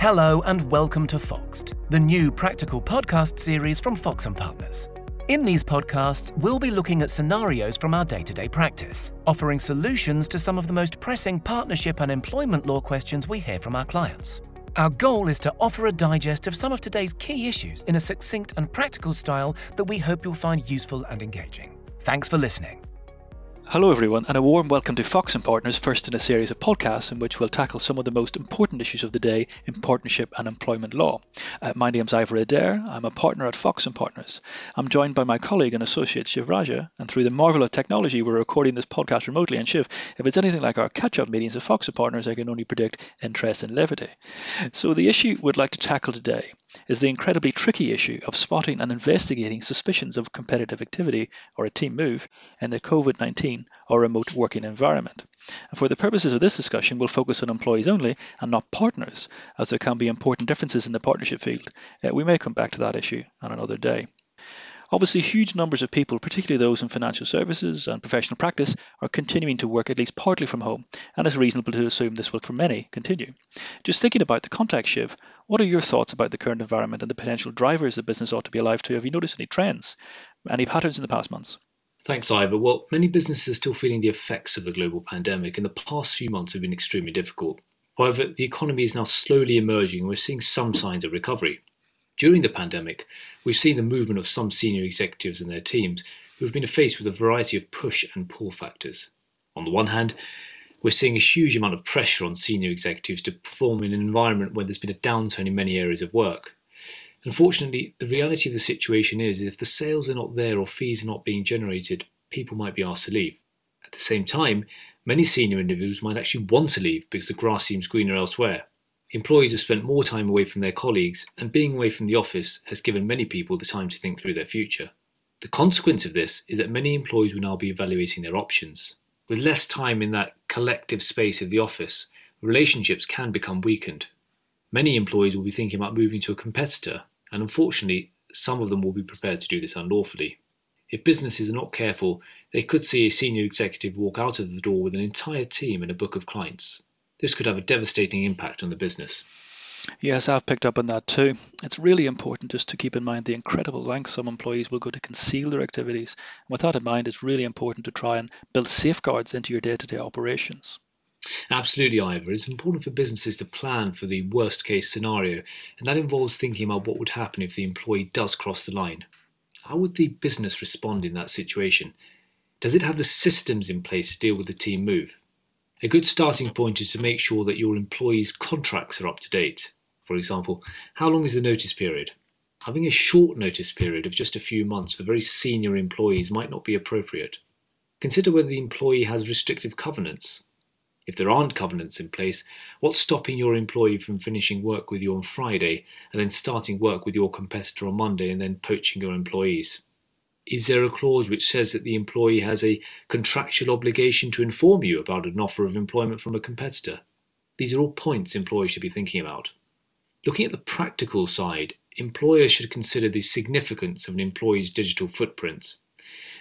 Hello and welcome to Foxed, the new practical podcast series from Fox and Partners. In these podcasts, we'll be looking at scenarios from our day to day practice, offering solutions to some of the most pressing partnership and employment law questions we hear from our clients. Our goal is to offer a digest of some of today's key issues in a succinct and practical style that we hope you'll find useful and engaging. Thanks for listening. Hello, everyone, and a warm welcome to Fox and Partners, first in a series of podcasts in which we'll tackle some of the most important issues of the day in partnership and employment law. Uh, my name's Ivor Adair. I'm a partner at Fox and Partners. I'm joined by my colleague and associate Shiv Raja, and through the marvel of technology, we're recording this podcast remotely. And Shiv, if it's anything like our catch-up meetings at Fox and Partners, I can only predict interest and levity. So the issue we'd like to tackle today is the incredibly tricky issue of spotting and investigating suspicions of competitive activity or a team move in the COVID 19 or remote working environment. And for the purposes of this discussion, we'll focus on employees only and not partners, as there can be important differences in the partnership field. Uh, we may come back to that issue on another day. Obviously, huge numbers of people, particularly those in financial services and professional practice, are continuing to work at least partly from home, and it's reasonable to assume this will, for many, continue. Just thinking about the contact shift, what are your thoughts about the current environment and the potential drivers the business ought to be alive to? Have you noticed any trends, any patterns in the past months? Thanks, Ivor. Well, many businesses are still feeling the effects of the global pandemic, and the past few months have been extremely difficult. However, the economy is now slowly emerging, and we're seeing some signs of recovery. During the pandemic, we've seen the movement of some senior executives and their teams who have been faced with a variety of push and pull factors. On the one hand, we're seeing a huge amount of pressure on senior executives to perform in an environment where there's been a downturn in many areas of work. Unfortunately, the reality of the situation is if the sales are not there or fees are not being generated, people might be asked to leave. At the same time, many senior individuals might actually want to leave because the grass seems greener elsewhere. Employees have spent more time away from their colleagues, and being away from the office has given many people the time to think through their future. The consequence of this is that many employees will now be evaluating their options. With less time in that collective space of the office, relationships can become weakened. Many employees will be thinking about moving to a competitor, and unfortunately, some of them will be prepared to do this unlawfully. If businesses are not careful, they could see a senior executive walk out of the door with an entire team and a book of clients. This could have a devastating impact on the business. Yes, I've picked up on that too. It's really important just to keep in mind the incredible lengths some employees will go to conceal their activities. And with that in mind, it's really important to try and build safeguards into your day to day operations. Absolutely, Ivor. It's important for businesses to plan for the worst case scenario, and that involves thinking about what would happen if the employee does cross the line. How would the business respond in that situation? Does it have the systems in place to deal with the team move? A good starting point is to make sure that your employees' contracts are up to date. For example, how long is the notice period? Having a short notice period of just a few months for very senior employees might not be appropriate. Consider whether the employee has restrictive covenants. If there aren't covenants in place, what's stopping your employee from finishing work with you on Friday and then starting work with your competitor on Monday and then poaching your employees? Is there a clause which says that the employee has a contractual obligation to inform you about an offer of employment from a competitor? These are all points employers should be thinking about. Looking at the practical side, employers should consider the significance of an employee's digital footprint.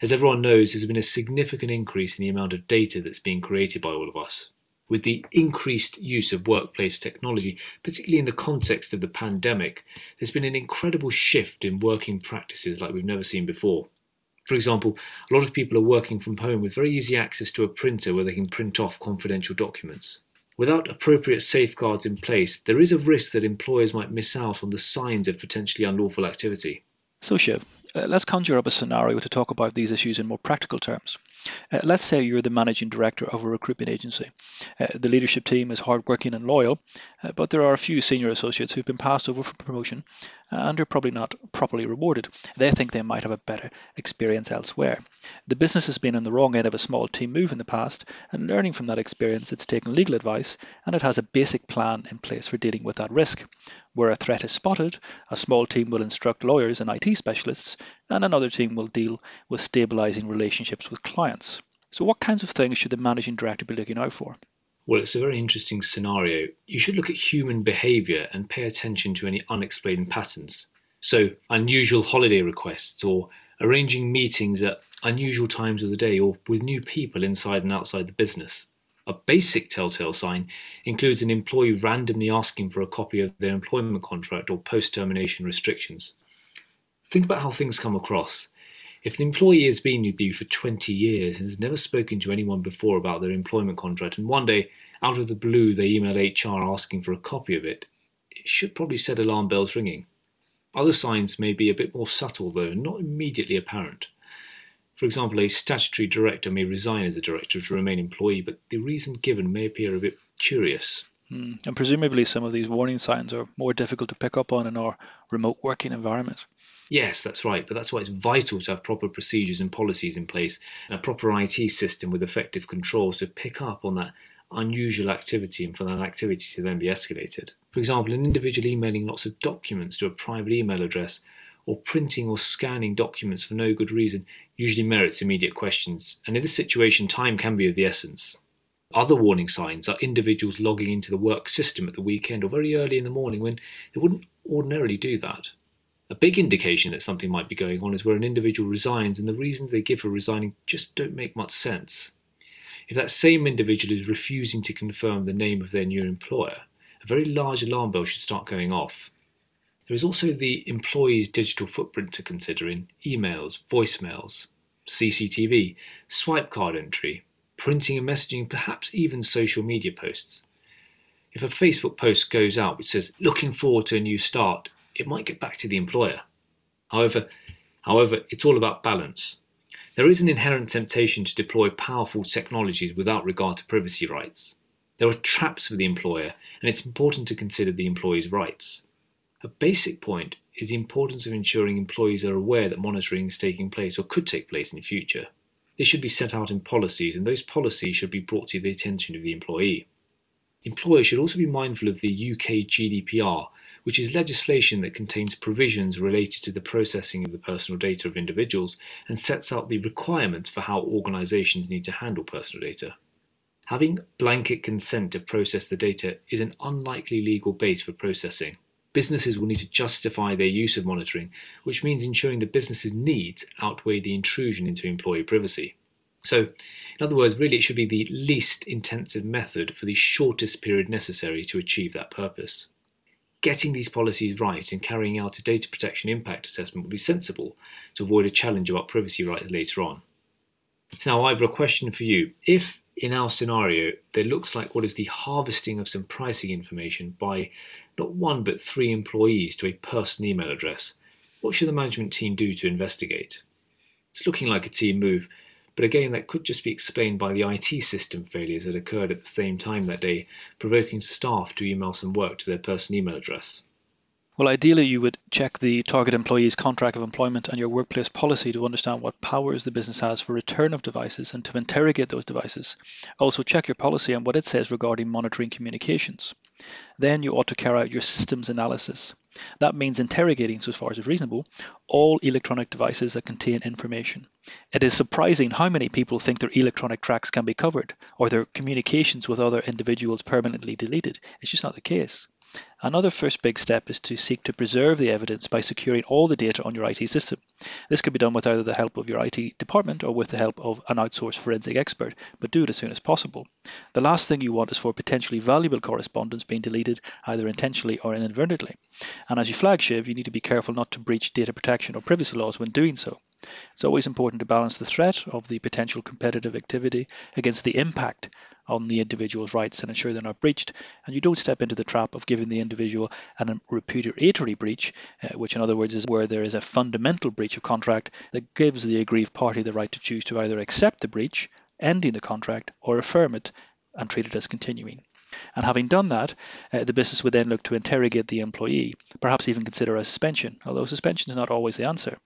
As everyone knows, there's been a significant increase in the amount of data that's being created by all of us. With the increased use of workplace technology, particularly in the context of the pandemic, there's been an incredible shift in working practices like we've never seen before. For example, a lot of people are working from home with very easy access to a printer where they can print off confidential documents. Without appropriate safeguards in place, there is a risk that employers might miss out on the signs of potentially unlawful activity. So, Shiv, uh, let's conjure up a scenario to talk about these issues in more practical terms. Uh, let's say you're the managing director of a recruitment agency. Uh, the leadership team is hardworking and loyal, uh, but there are a few senior associates who've been passed over for promotion and are probably not properly rewarded. They think they might have a better experience elsewhere. The business has been on the wrong end of a small team move in the past, and learning from that experience, it's taken legal advice and it has a basic plan in place for dealing with that risk. Where a threat is spotted, a small team will instruct lawyers and IT specialists, and another team will deal with stabilizing relationships with clients. So, what kinds of things should the managing director be looking out for? Well, it's a very interesting scenario. You should look at human behaviour and pay attention to any unexplained patterns. So, unusual holiday requests, or arranging meetings at unusual times of the day, or with new people inside and outside the business. A basic telltale sign includes an employee randomly asking for a copy of their employment contract or post termination restrictions. Think about how things come across. If the employee has been with you for 20 years and has never spoken to anyone before about their employment contract, and one day, out of the blue, they email HR asking for a copy of it, it should probably set alarm bells ringing. Other signs may be a bit more subtle, though, and not immediately apparent. For example, a statutory director may resign as a director to remain employee, but the reason given may appear a bit curious. Mm. And presumably, some of these warning signs are more difficult to pick up on in our remote working environment. Yes, that's right, but that's why it's vital to have proper procedures and policies in place and a proper IT system with effective controls to pick up on that unusual activity and for that activity to then be escalated. For example, an individual emailing lots of documents to a private email address or printing or scanning documents for no good reason usually merits immediate questions, and in this situation, time can be of the essence. Other warning signs are individuals logging into the work system at the weekend or very early in the morning when they wouldn't ordinarily do that. A big indication that something might be going on is where an individual resigns and the reasons they give for resigning just don't make much sense. If that same individual is refusing to confirm the name of their new employer, a very large alarm bell should start going off. There is also the employee's digital footprint to consider in emails, voicemails, CCTV, swipe card entry, printing and messaging, perhaps even social media posts. If a Facebook post goes out which says, looking forward to a new start, it might get back to the employer. However, however, it's all about balance. There is an inherent temptation to deploy powerful technologies without regard to privacy rights. There are traps for the employer, and it's important to consider the employee's rights. A basic point is the importance of ensuring employees are aware that monitoring is taking place or could take place in the future. This should be set out in policies, and those policies should be brought to the attention of the employee. Employers should also be mindful of the UK GDPR, which is legislation that contains provisions related to the processing of the personal data of individuals and sets out the requirements for how organisations need to handle personal data. Having blanket consent to process the data is an unlikely legal base for processing businesses will need to justify their use of monitoring, which means ensuring the business's needs outweigh the intrusion into employee privacy. So, in other words, really it should be the least intensive method for the shortest period necessary to achieve that purpose. Getting these policies right and carrying out a data protection impact assessment would be sensible to avoid a challenge about privacy rights later on. So, now, Ivor, a question for you. If in our scenario, there looks like what is the harvesting of some pricing information by not one but three employees to a personal email address. What should the management team do to investigate? It's looking like a team move, but again, that could just be explained by the IT system failures that occurred at the same time that day, provoking staff to email some work to their personal email address. Well, ideally, you would check the target employee's contract of employment and your workplace policy to understand what powers the business has for return of devices and to interrogate those devices. Also, check your policy and what it says regarding monitoring communications. Then you ought to carry out your systems analysis. That means interrogating, so far as is reasonable, all electronic devices that contain information. It is surprising how many people think their electronic tracks can be covered or their communications with other individuals permanently deleted. It's just not the case. Another first big step is to seek to preserve the evidence by securing all the data on your IT system. This can be done with either the help of your IT department or with the help of an outsourced forensic expert, but do it as soon as possible. The last thing you want is for potentially valuable correspondence being deleted either intentionally or inadvertently. And as you flag Shiv, you need to be careful not to breach data protection or privacy laws when doing so. It's always important to balance the threat of the potential competitive activity against the impact on the individual's rights and ensure they're not breached. And you don't step into the trap of giving the individual an repudiatory breach, uh, which in other words is where there is a fundamental breach of contract that gives the aggrieved party the right to choose to either accept the breach, ending the contract, or affirm it and treat it as continuing. And having done that, uh, the business would then look to interrogate the employee, perhaps even consider a suspension, although suspension is not always the answer.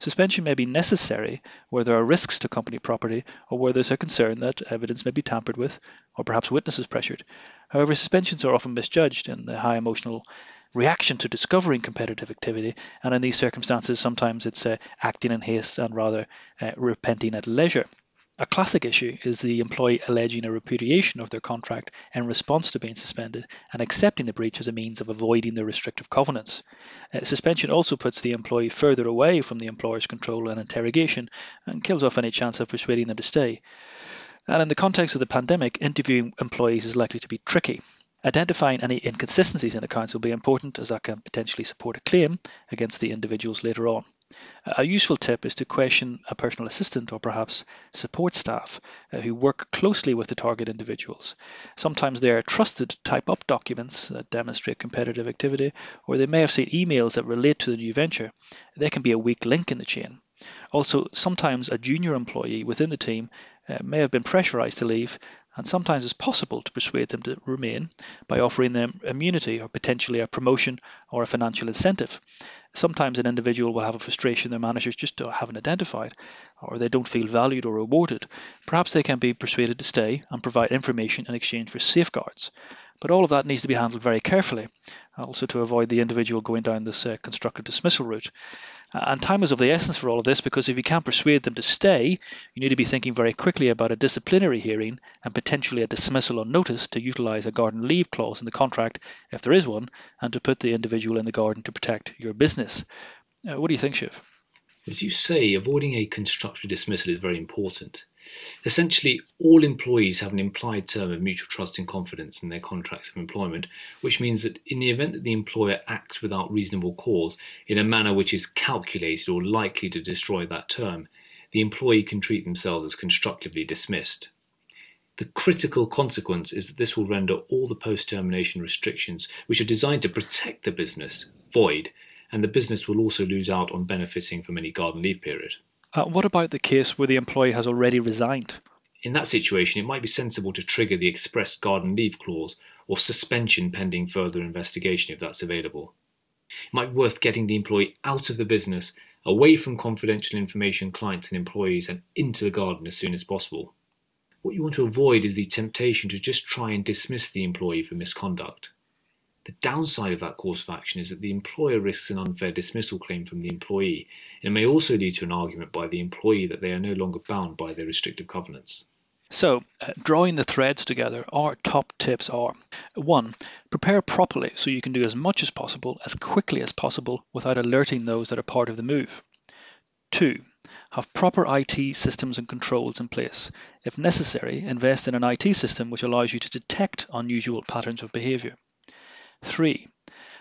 Suspension may be necessary where there are risks to company property or where there's a concern that evidence may be tampered with or perhaps witnesses pressured. However, suspensions are often misjudged in the high emotional reaction to discovering competitive activity, and in these circumstances, sometimes it's uh, acting in haste and rather uh, repenting at leisure. A classic issue is the employee alleging a repudiation of their contract in response to being suspended and accepting the breach as a means of avoiding the restrictive covenants. Uh, suspension also puts the employee further away from the employer's control and interrogation and kills off any chance of persuading them to stay. And in the context of the pandemic, interviewing employees is likely to be tricky. Identifying any inconsistencies in accounts will be important as that can potentially support a claim against the individuals later on. A useful tip is to question a personal assistant or perhaps support staff uh, who work closely with the target individuals. Sometimes they are trusted to type up documents that demonstrate competitive activity, or they may have seen emails that relate to the new venture. They can be a weak link in the chain. Also, sometimes a junior employee within the team uh, may have been pressurized to leave, and sometimes it's possible to persuade them to remain by offering them immunity or potentially a promotion or a financial incentive. Sometimes an individual will have a frustration their managers just haven't identified, or they don't feel valued or rewarded. Perhaps they can be persuaded to stay and provide information in exchange for safeguards. But all of that needs to be handled very carefully, also to avoid the individual going down this uh, constructive dismissal route. And time is of the essence for all of this because if you can't persuade them to stay, you need to be thinking very quickly about a disciplinary hearing and potentially a dismissal on notice to utilise a garden leave clause in the contract, if there is one, and to put the individual in the garden to protect your business. Uh, what do you think, Shiv? As you say, avoiding a constructive dismissal is very important. Essentially, all employees have an implied term of mutual trust and confidence in their contracts of employment, which means that in the event that the employer acts without reasonable cause in a manner which is calculated or likely to destroy that term, the employee can treat themselves as constructively dismissed. The critical consequence is that this will render all the post termination restrictions, which are designed to protect the business, void and the business will also lose out on benefiting from any garden leave period. Uh, what about the case where the employee has already resigned? In that situation, it might be sensible to trigger the express garden leave clause or suspension pending further investigation if that's available. It might be worth getting the employee out of the business, away from confidential information, clients, and employees, and into the garden as soon as possible. What you want to avoid is the temptation to just try and dismiss the employee for misconduct. The downside of that course of action is that the employer risks an unfair dismissal claim from the employee. And it may also lead to an argument by the employee that they are no longer bound by their restrictive covenants. So, uh, drawing the threads together, our top tips are 1. Prepare properly so you can do as much as possible as quickly as possible without alerting those that are part of the move. 2. Have proper IT systems and controls in place. If necessary, invest in an IT system which allows you to detect unusual patterns of behavior. Three,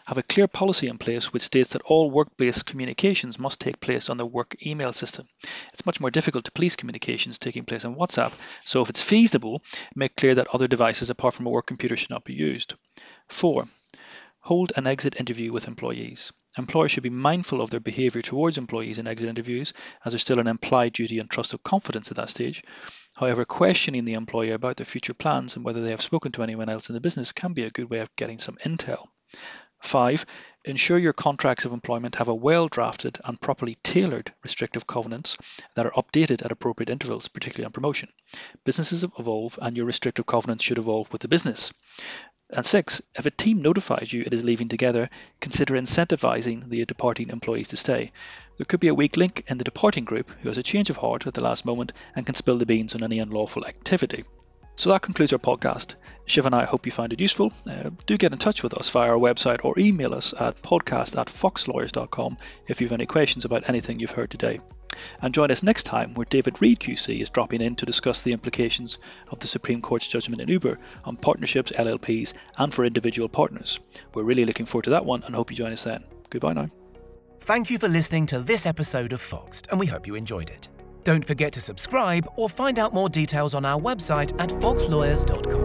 have a clear policy in place which states that all work-based communications must take place on the work email system. It's much more difficult to police communications taking place on WhatsApp, so if it's feasible, make clear that other devices apart from a work computer should not be used. Four, hold an exit interview with employees. Employers should be mindful of their behaviour towards employees in exit interviews, as there's still an implied duty and trust of confidence at that stage. However, questioning the employer about their future plans and whether they have spoken to anyone else in the business can be a good way of getting some intel. Five, ensure your contracts of employment have a well drafted and properly tailored restrictive covenants that are updated at appropriate intervals, particularly on promotion. Businesses evolve and your restrictive covenants should evolve with the business. And six, if a team notifies you it is leaving together, consider incentivizing the departing employees to stay. There could be a weak link in the departing group who has a change of heart at the last moment and can spill the beans on any unlawful activity. So that concludes our podcast. Shiv and I hope you find it useful. Uh, do get in touch with us via our website or email us at podcast at foxlawyers.com if you have any questions about anything you've heard today. And join us next time where David Reade QC is dropping in to discuss the implications of the Supreme Court's judgment in Uber on partnerships, LLPs, and for individual partners. We're really looking forward to that one and hope you join us then. Goodbye now. Thank you for listening to this episode of Foxed, and we hope you enjoyed it. Don't forget to subscribe or find out more details on our website at foxlawyers.com.